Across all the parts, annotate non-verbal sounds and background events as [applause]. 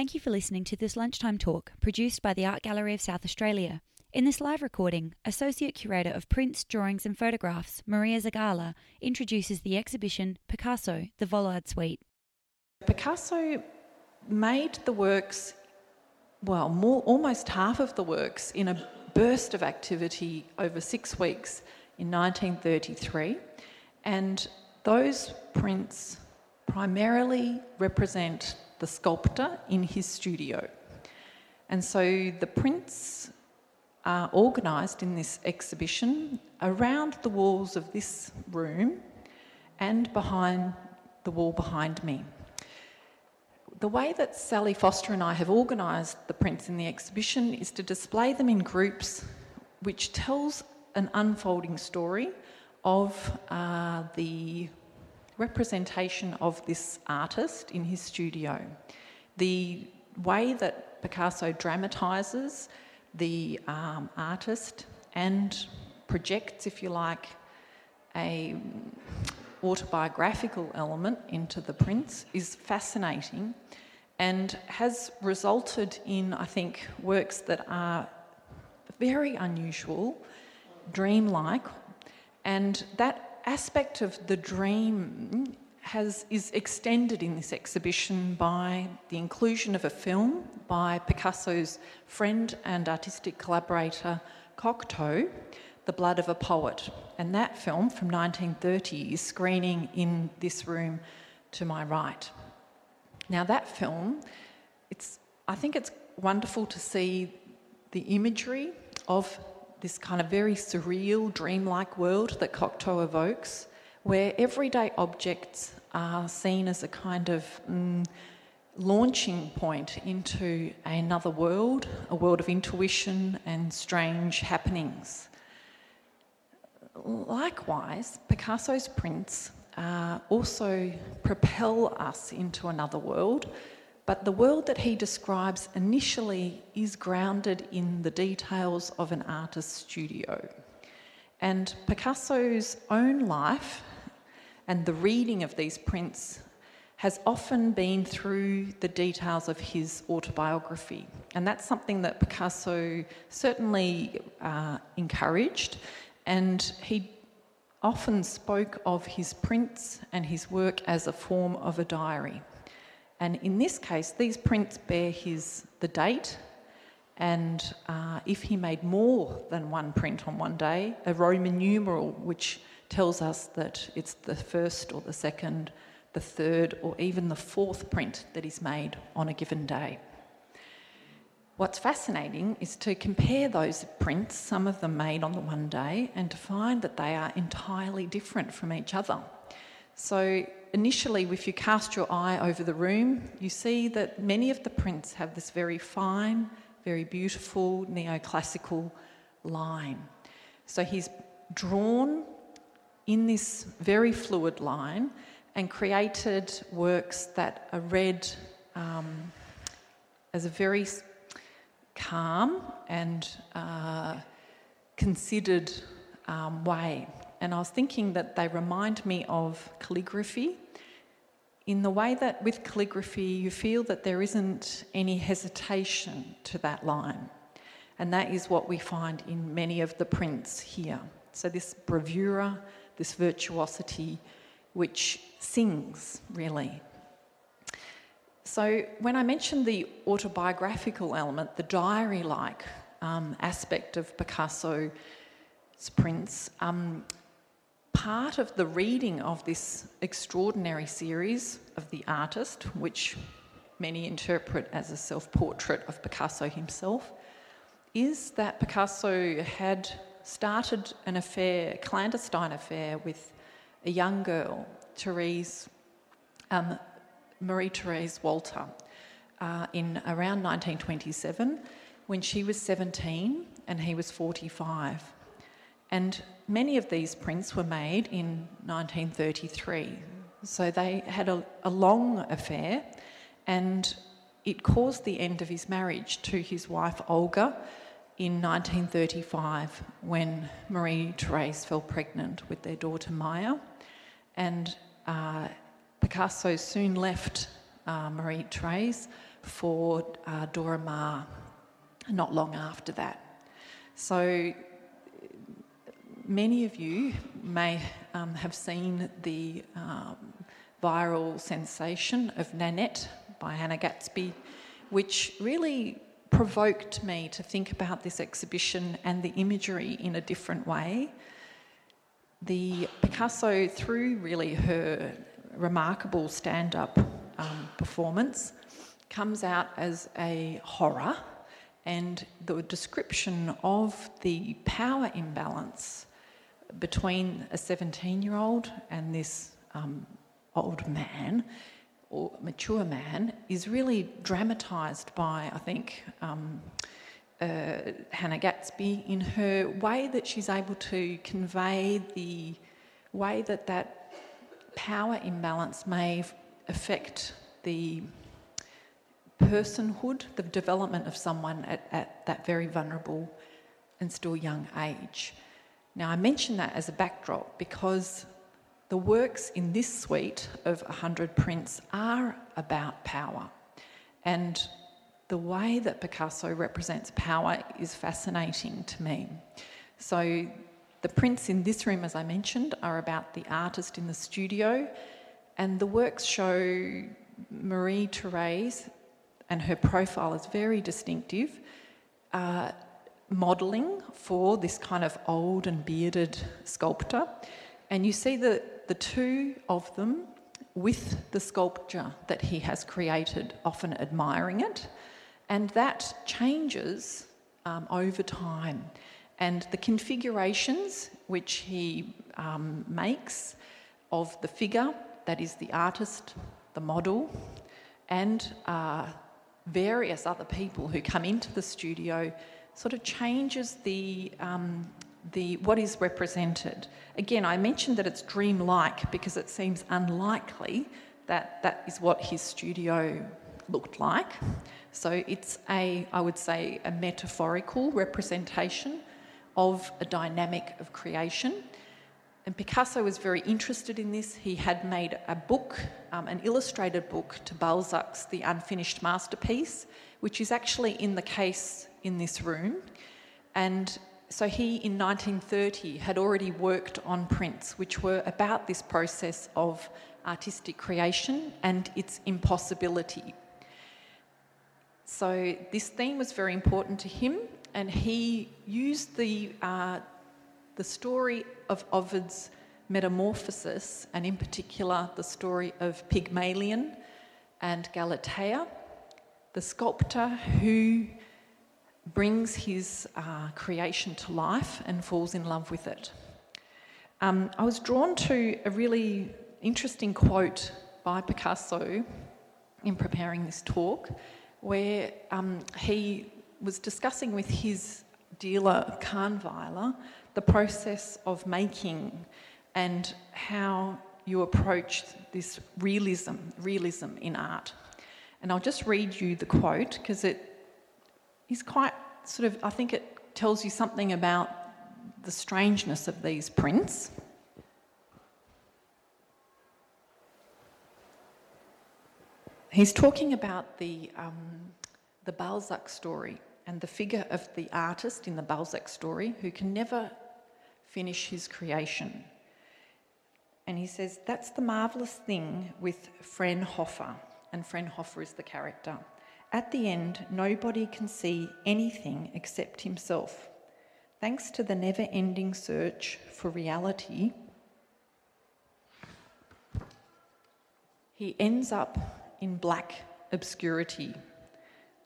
Thank you for listening to this lunchtime talk produced by the Art Gallery of South Australia. In this live recording, Associate Curator of Prints, Drawings and Photographs, Maria Zagala, introduces the exhibition Picasso, the Vollard Suite. Picasso made the works, well, more, almost half of the works, in a burst of activity over six weeks in 1933. And those prints primarily represent the sculptor in his studio. And so the prints are organised in this exhibition around the walls of this room and behind the wall behind me. The way that Sally Foster and I have organised the prints in the exhibition is to display them in groups which tells an unfolding story of uh, the representation of this artist in his studio. The way that Picasso dramatises the um, artist and projects, if you like, a autobiographical element into the prints is fascinating and has resulted in, I think, works that are very unusual, dreamlike, and that aspect of the dream has, is extended in this exhibition by the inclusion of a film by Picasso's friend and artistic collaborator Cocteau, The Blood of a Poet. And that film from 1930 is screening in this room to my right. Now, that film, it's, I think it's wonderful to see the imagery of this kind of very surreal, dreamlike world that Cocteau evokes, where everyday objects are seen as a kind of mm, launching point into another world, a world of intuition and strange happenings. Likewise, Picasso's prints uh, also propel us into another world, but the world that he describes initially is grounded in the details of an artist's studio. And Picasso's own life and the reading of these prints has often been through the details of his autobiography. And that's something that Picasso certainly uh, encouraged. And he often spoke of his prints and his work as a form of a diary. And in this case, these prints bear his the date, and uh, if he made more than one print on one day, a Roman numeral which tells us that it's the first or the second, the third, or even the fourth print that is made on a given day. What's fascinating is to compare those prints, some of them made on the one day, and to find that they are entirely different from each other. So, initially, if you cast your eye over the room, you see that many of the prints have this very fine, very beautiful neoclassical line. So, he's drawn in this very fluid line and created works that are read um, as a very calm and uh, considered um, way. And I was thinking that they remind me of calligraphy in the way that with calligraphy you feel that there isn't any hesitation to that line. And that is what we find in many of the prints here. So, this bravura, this virtuosity which sings, really. So, when I mentioned the autobiographical element, the diary like um, aspect of Picasso's prints, um, part of the reading of this extraordinary series of The Artist, which many interpret as a self portrait of Picasso himself, is that Picasso had started an affair, clandestine affair, with a young girl, Therese, um, Marie Therese Walter, uh, in around 1927 when she was 17 and he was 45. And many of these prints were made in 1933. So they had a, a long affair and it caused the end of his marriage to his wife Olga in 1935 when Marie Therese fell pregnant with their daughter Maya. And uh, Picasso soon left uh, Marie Therese for uh, Dora Maar not long after that. So many of you may um, have seen the um, viral sensation of Nanette by Hannah Gadsby, which really provoked me to think about this exhibition and the imagery in a different way. The Picasso, through really her remarkable stand up um, performance, comes out as a horror, and the description of the power imbalance between a 17 year old and this um, old man or mature man is really dramatised by, I think, um, uh, Hannah Gadsby in her way that she's able to convey the way that that power imbalance may affect the personhood, the development of someone at, at that very vulnerable and still young age. Now, I mention that as a backdrop because the works in this suite of 100 prints are about power. And the way that Picasso represents power is fascinating to me. So, the prints in this room, as I mentioned, are about the artist in the studio, and the works show Marie Therese, and her profile is very distinctive, uh, modelling for this kind of old and bearded sculptor. And you see the, the two of them with the sculpture that he has created, often admiring it. And that changes um, over time. And the configurations which he um, makes of the figure, that is the artist, the model, and uh, various other people who come into the studio sort of changes the, um, the what is represented. Again, I mentioned that it's dreamlike because it seems unlikely that that is what his studio looked like. So it's a, I would say, a metaphorical representation of a dynamic of creation. And Picasso was very interested in this. He had made a book, um, an illustrated book to Balzac's The Unfinished Masterpiece, which is actually in the case in this room. And so he, in 1930, had already worked on prints which were about this process of artistic creation and its impossibility. So this theme was very important to him, and he used the, uh, the story of Ovid's metamorphosis, and in particular the story of Pygmalion and Galatea, the sculptor who brings his uh, creation to life and falls in love with it. Um, I was drawn to a really interesting quote by Picasso in preparing this talk, where um, he was discussing with his dealer, Kahnweiler, the process of making and how you approach this realism, realism in art. And I'll just read you the quote because it is quite sort of, I think it tells you something about the strangeness of these prints. He's talking about the, um, the Balzac story and the figure of the artist in the Balzac story who can never finish his creation. And he says, That's the marvellous thing with Frenhofer, and Frenhofer is the character. At the end, nobody can see anything except himself. Thanks to the never ending search for reality, he ends up in black obscurity.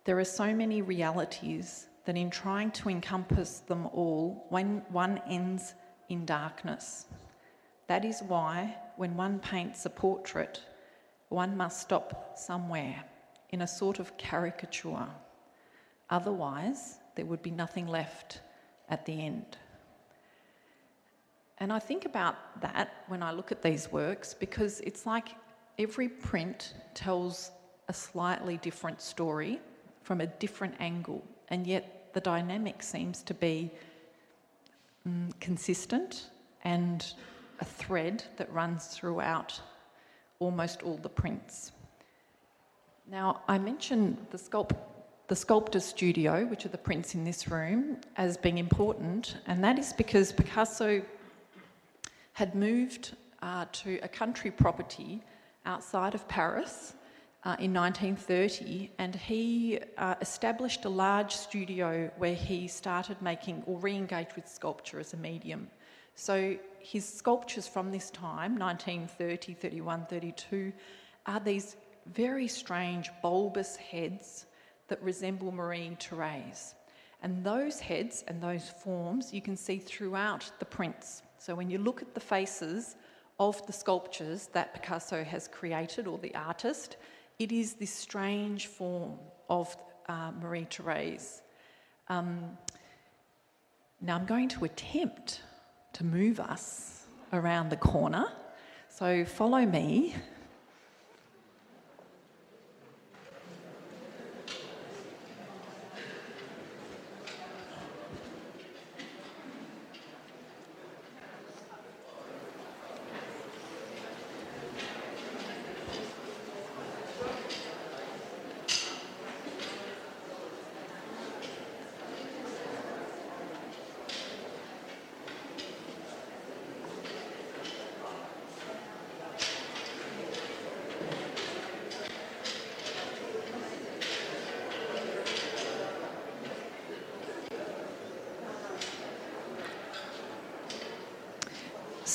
There are so many realities that in trying to encompass them all, one, one ends in darkness. That is why, when one paints a portrait, one must stop somewhere in a sort of caricature. Otherwise, there would be nothing left at the end. And I think about that when I look at these works because it's like every print tells a slightly different story from a different angle, and yet the dynamic seems to be um, consistent and a thread that runs throughout almost all the prints. Now, I mentioned the, sculpt, the sculptor's studio, which are the prints in this room, as being important, and that is because Picasso had moved uh, to a country property outside of Paris uh, in 1930, and he uh, established a large studio where he started making or re engaged with sculpture as a medium. So his sculptures from this time, 1930, 31, 32, are these very strange bulbous heads that resemble Marie Therese. And those heads and those forms you can see throughout the prints. So when you look at the faces of the sculptures that Picasso has created, or the artist, it is this strange form of uh, Marie Therese. Um, now I'm going to attempt to move us around the corner. So follow me.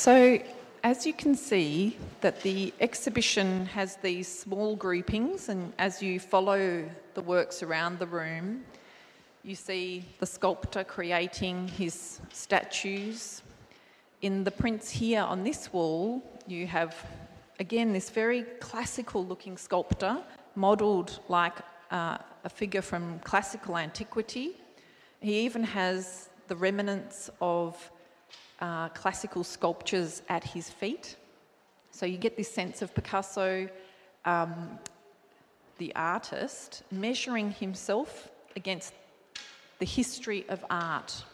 So, as you can see, that the exhibition has these small groupings, and as you follow the works around the room, you see the sculptor creating his statues. In the prints here on this wall, you have again this very classical looking sculptor, modelled like uh, a figure from classical antiquity. He even has the remnants of uh, classical sculptures at his feet. So you get this sense of Picasso, um, the artist, measuring himself against the history of art.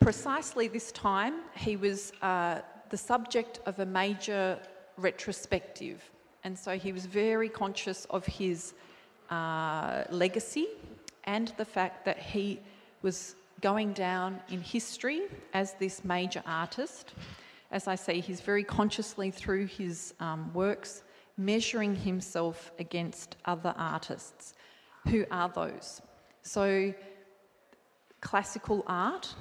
Precisely this time, he was uh, the subject of a major retrospective, and so he was very conscious of his uh, legacy and the fact that he was going down in history as this major artist. As I say, he's very consciously through his um, works measuring himself against other artists. Who are those? So, classical art,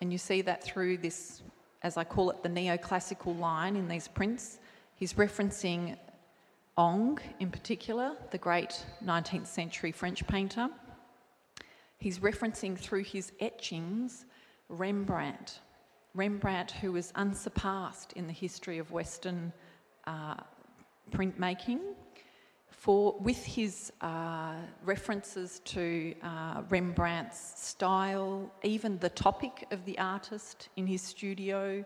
and you see that through this, as I call it, the neoclassical line in these prints. He's referencing Ingres in particular, the great 19th century French painter. He's referencing through his etchings Rembrandt. Rembrandt, who was unsurpassed in the history of Western uh, printmaking, for with his uh, references to uh, Rembrandt's style, even the topic of the artist in his studio,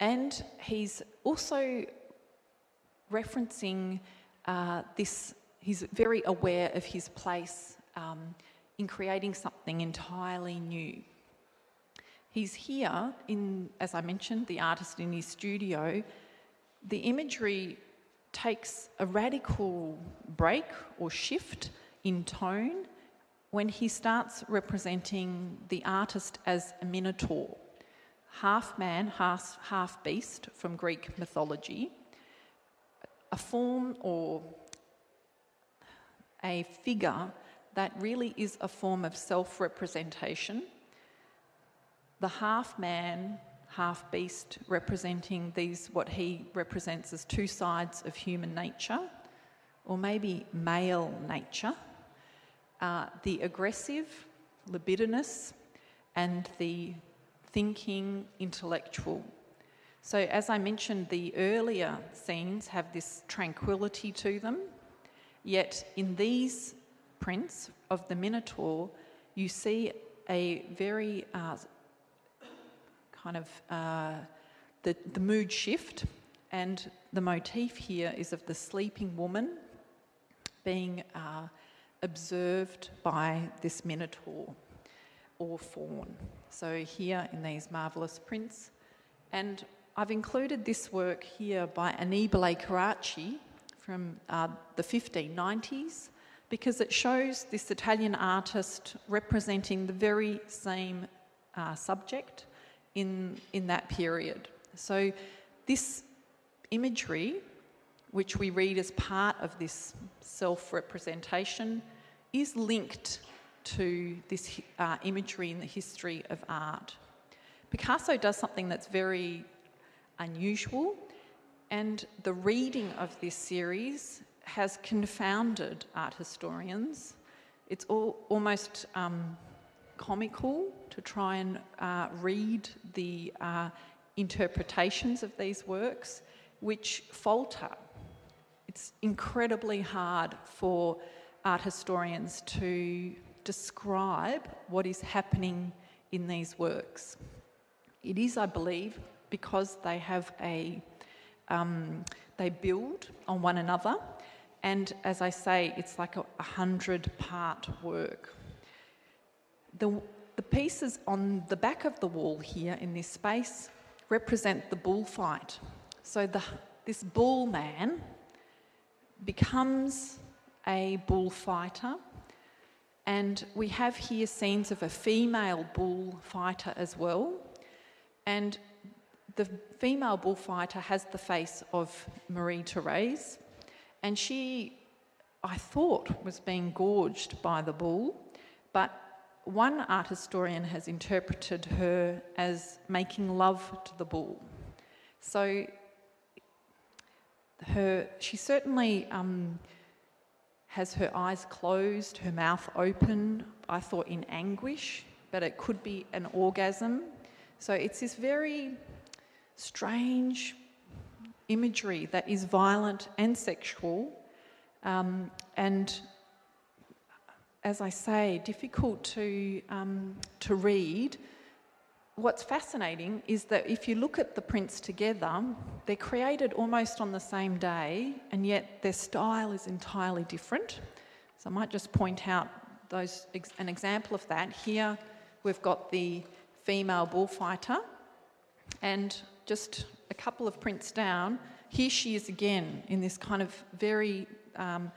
and he's also referencing uh, this. He's very aware of his place um, in creating something entirely new. He's here, in, as I mentioned, the artist in his studio. The imagery takes a radical break or shift in tone when he starts representing the artist as a minotaur, half man, half, half beast from Greek mythology, a form or a figure that really is a form of self representation. The half man, half beast representing these, what he represents as two sides of human nature, or maybe male nature. Uh, the aggressive, libidinous, and the thinking, intellectual. So, as I mentioned, the earlier scenes have this tranquility to them, yet in these prints of the Minotaur, you see a very uh, kind of uh, the, the mood shift, and the motif here is of the sleeping woman being uh, observed by this Minotaur or faun. So, here in these marvellous prints, and I've included this work here by Annibale Carracci from uh, the 1590s because it shows this Italian artist representing the very same uh, subject in, in that period. So, this imagery, which we read as part of this self representation, is linked to this uh, imagery in the history of art. Picasso does something that's very unusual, and the reading of this series has confounded art historians. It's all, almost um, comical to try and uh, read the uh, interpretations of these works, which falter. It's incredibly hard for art historians to describe what is happening in these works. It is, I believe, because they have a um, they build on one another, and as I say, it's like a, a hundred part work. The, the pieces on the back of the wall here in this space represent the bullfight. So the, this bull man becomes a bullfighter, and we have here scenes of a female bullfighter as well. And the female bullfighter has the face of Marie Therese, and she, I thought, was being gorged by the bull, but one art historian has interpreted her as making love to the bull. So her, she certainly um, has her eyes closed, her mouth open, I thought in anguish, but it could be an orgasm. So it's this very strange imagery that is violent and sexual, um, and as I say, difficult to, um, to read. What's fascinating is that if you look at the prints together, they're created almost on the same day, and yet their style is entirely different. So I might just point out those an example of that. Here we've got the female bullfighter, and just a couple of prints down, here she is again in this kind of very, um,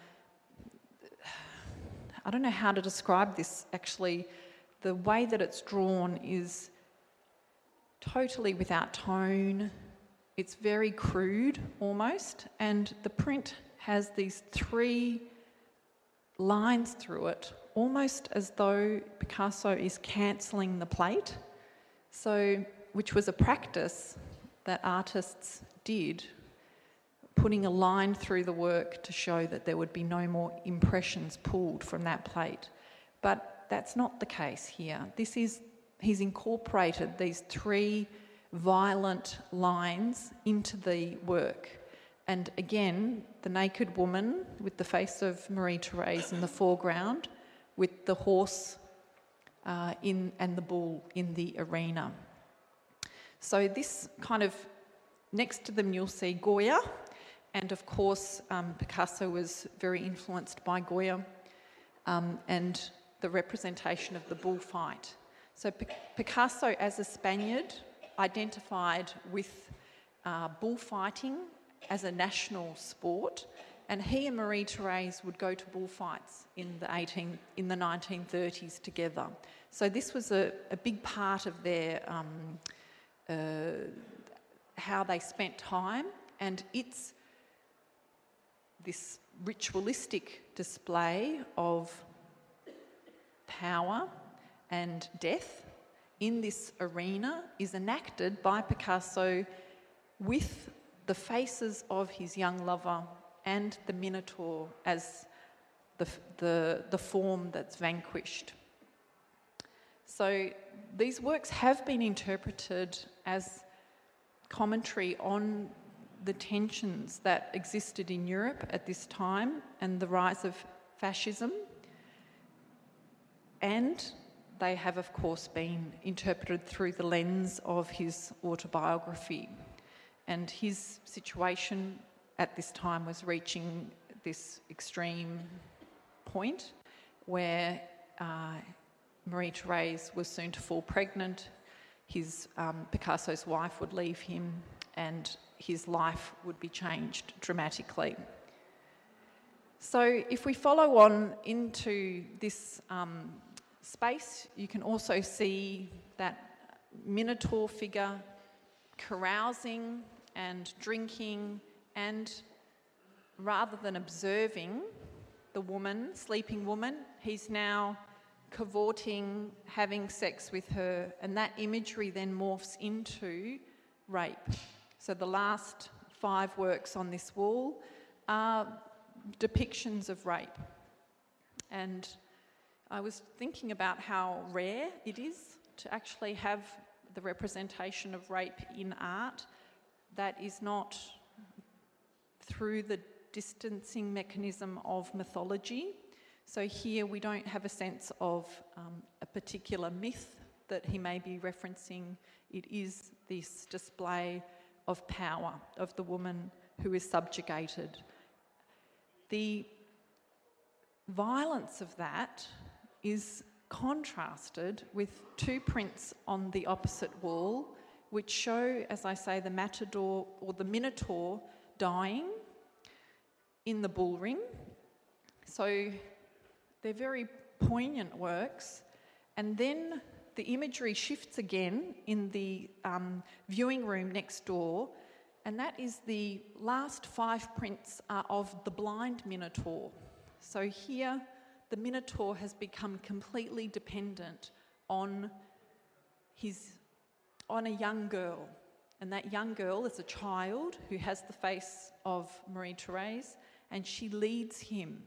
[sighs] I don't know how to describe this actually. The way that it's drawn is totally without tone, it's very crude almost, and the print has these three lines through it, almost as though Picasso is cancelling the plate. So, which was a practice that artists did, putting a line through the work to show that there would be no more impressions pulled from that plate. But that's not the case here. This is, he's incorporated these three violent lines into the work. And again, the naked woman with the face of Marie Therese in the foreground, with the horse uh, in, and the bull in the arena. So, this kind of next to them, you'll see Goya, and of course, um, Picasso was very influenced by Goya um, and the representation of the bullfight. So, P- Picasso, as a Spaniard, identified with uh, bullfighting as a national sport, and he and Marie Therese would go to bullfights in the 18 in the 1930s together. So this was a, a big part of their um, Uh, how they spent time, and it's this ritualistic display of power and death in this arena is enacted by Picasso with the faces of his young lover and the Minotaur as the, the, the form that's vanquished. So these works have been interpreted as commentary on the tensions that existed in Europe at this time and the rise of fascism. And they have, of course, been interpreted through the lens of his autobiography. And his situation at this time was reaching this extreme point where uh, Marie Therese was soon to fall pregnant. His um, Picasso's wife would leave him, and his life would be changed dramatically. So, if we follow on into this um, space, you can also see that Minotaur figure carousing and drinking, and rather than observing the woman, sleeping woman, he's now cavorting, having sex with her, and that imagery then morphs into rape. So the last five works on this wall are depictions of rape. And I was thinking about how rare it is to actually have the representation of rape in art that is not through the distancing mechanism of mythology. So here we don't have a sense of um, a particular myth that he may be referencing. It is this display of power of the woman who is subjugated. The violence of that is contrasted with two prints on the opposite wall, which show, as I say, the matador or the minotaur dying in the bull ring. So they're very poignant works. And then the imagery shifts again in the um, viewing room next door, and that is the last five prints are of the blind Minotaur. So here, the Minotaur has become completely dependent on his on a young girl. And that young girl is a child who has the face of Marie Therese, and she leads him.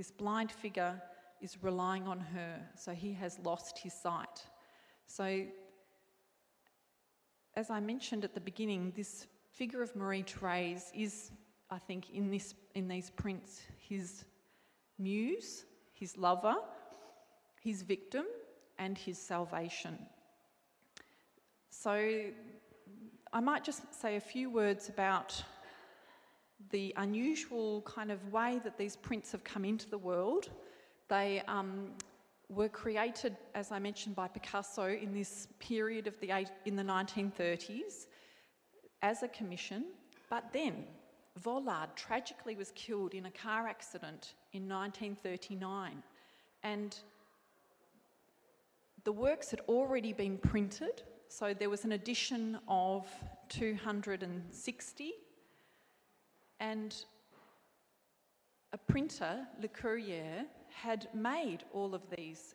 This blind figure is relying on her, so he has lost his sight. So, as I mentioned at the beginning, this figure of Marie Therese is, I think, in, this, in these prints, his muse, his lover, his victim, and his salvation. So, I might just say a few words about the unusual kind of way that these prints have come into the world. They um, were created, as I mentioned, by Picasso in this period of the eight, in the 1930s as a commission, but then Vollard tragically was killed in a car accident in 1939, and the works had already been printed, so there was an edition of 260 and a printer, Lacourière, had made all of these,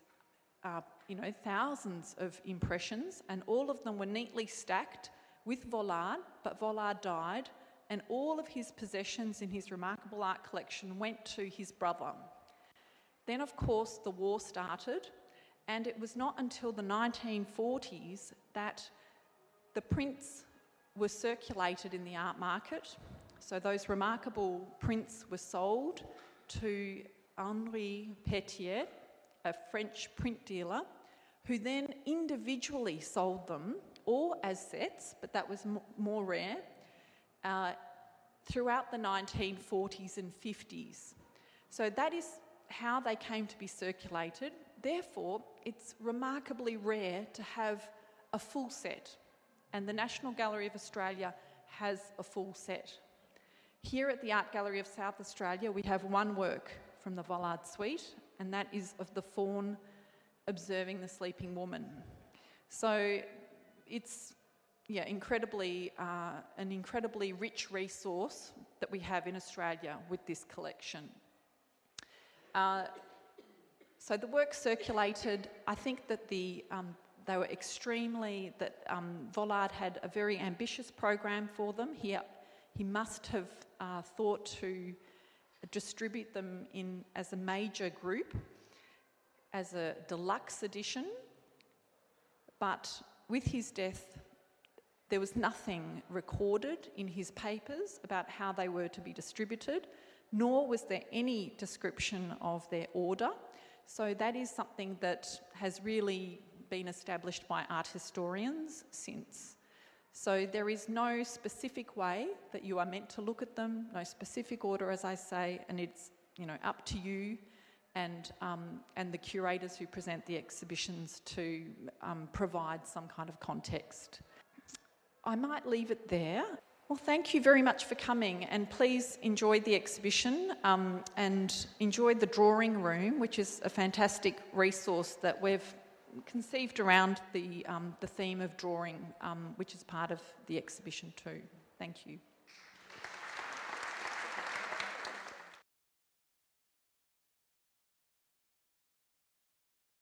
uh, you know, thousands of impressions, and all of them were neatly stacked with Vollard, but Vollard died, and all of his possessions in his remarkable art collection went to his brother. Then, of course, the war started, and it was not until the 1940s that the prints were circulated in the art market so those remarkable prints were sold to Henri Petiet, a French print dealer, who then individually sold them, or as sets, but that was more rare, uh, throughout the 1940s and 50s. So that is how they came to be circulated. Therefore, it's remarkably rare to have a full set, and the National Gallery of Australia has a full set. Here at the Art Gallery of South Australia, we have one work from the Vollard suite, and that is of the faun observing the sleeping woman. So it's yeah, incredibly uh, an incredibly rich resource that we have in Australia with this collection. Uh, so the work circulated. I think that the um, they were extremely that um, Vollard had a very ambitious program for them. He he must have uh, thought to distribute them in as a major group, as a deluxe edition. But with his death, there was nothing recorded in his papers about how they were to be distributed, nor was there any description of their order. So that is something that has really been established by art historians since. So there is no specific way that you are meant to look at them, no specific order, as I say, and it's you know up to you and um, and the curators who present the exhibitions to um, provide some kind of context. I might leave it there. Well, thank you very much for coming, and please enjoy the exhibition um, and enjoy the drawing room, which is a fantastic resource that we've conceived around the, um, the theme of drawing, um, which is part of the exhibition too. Thank you.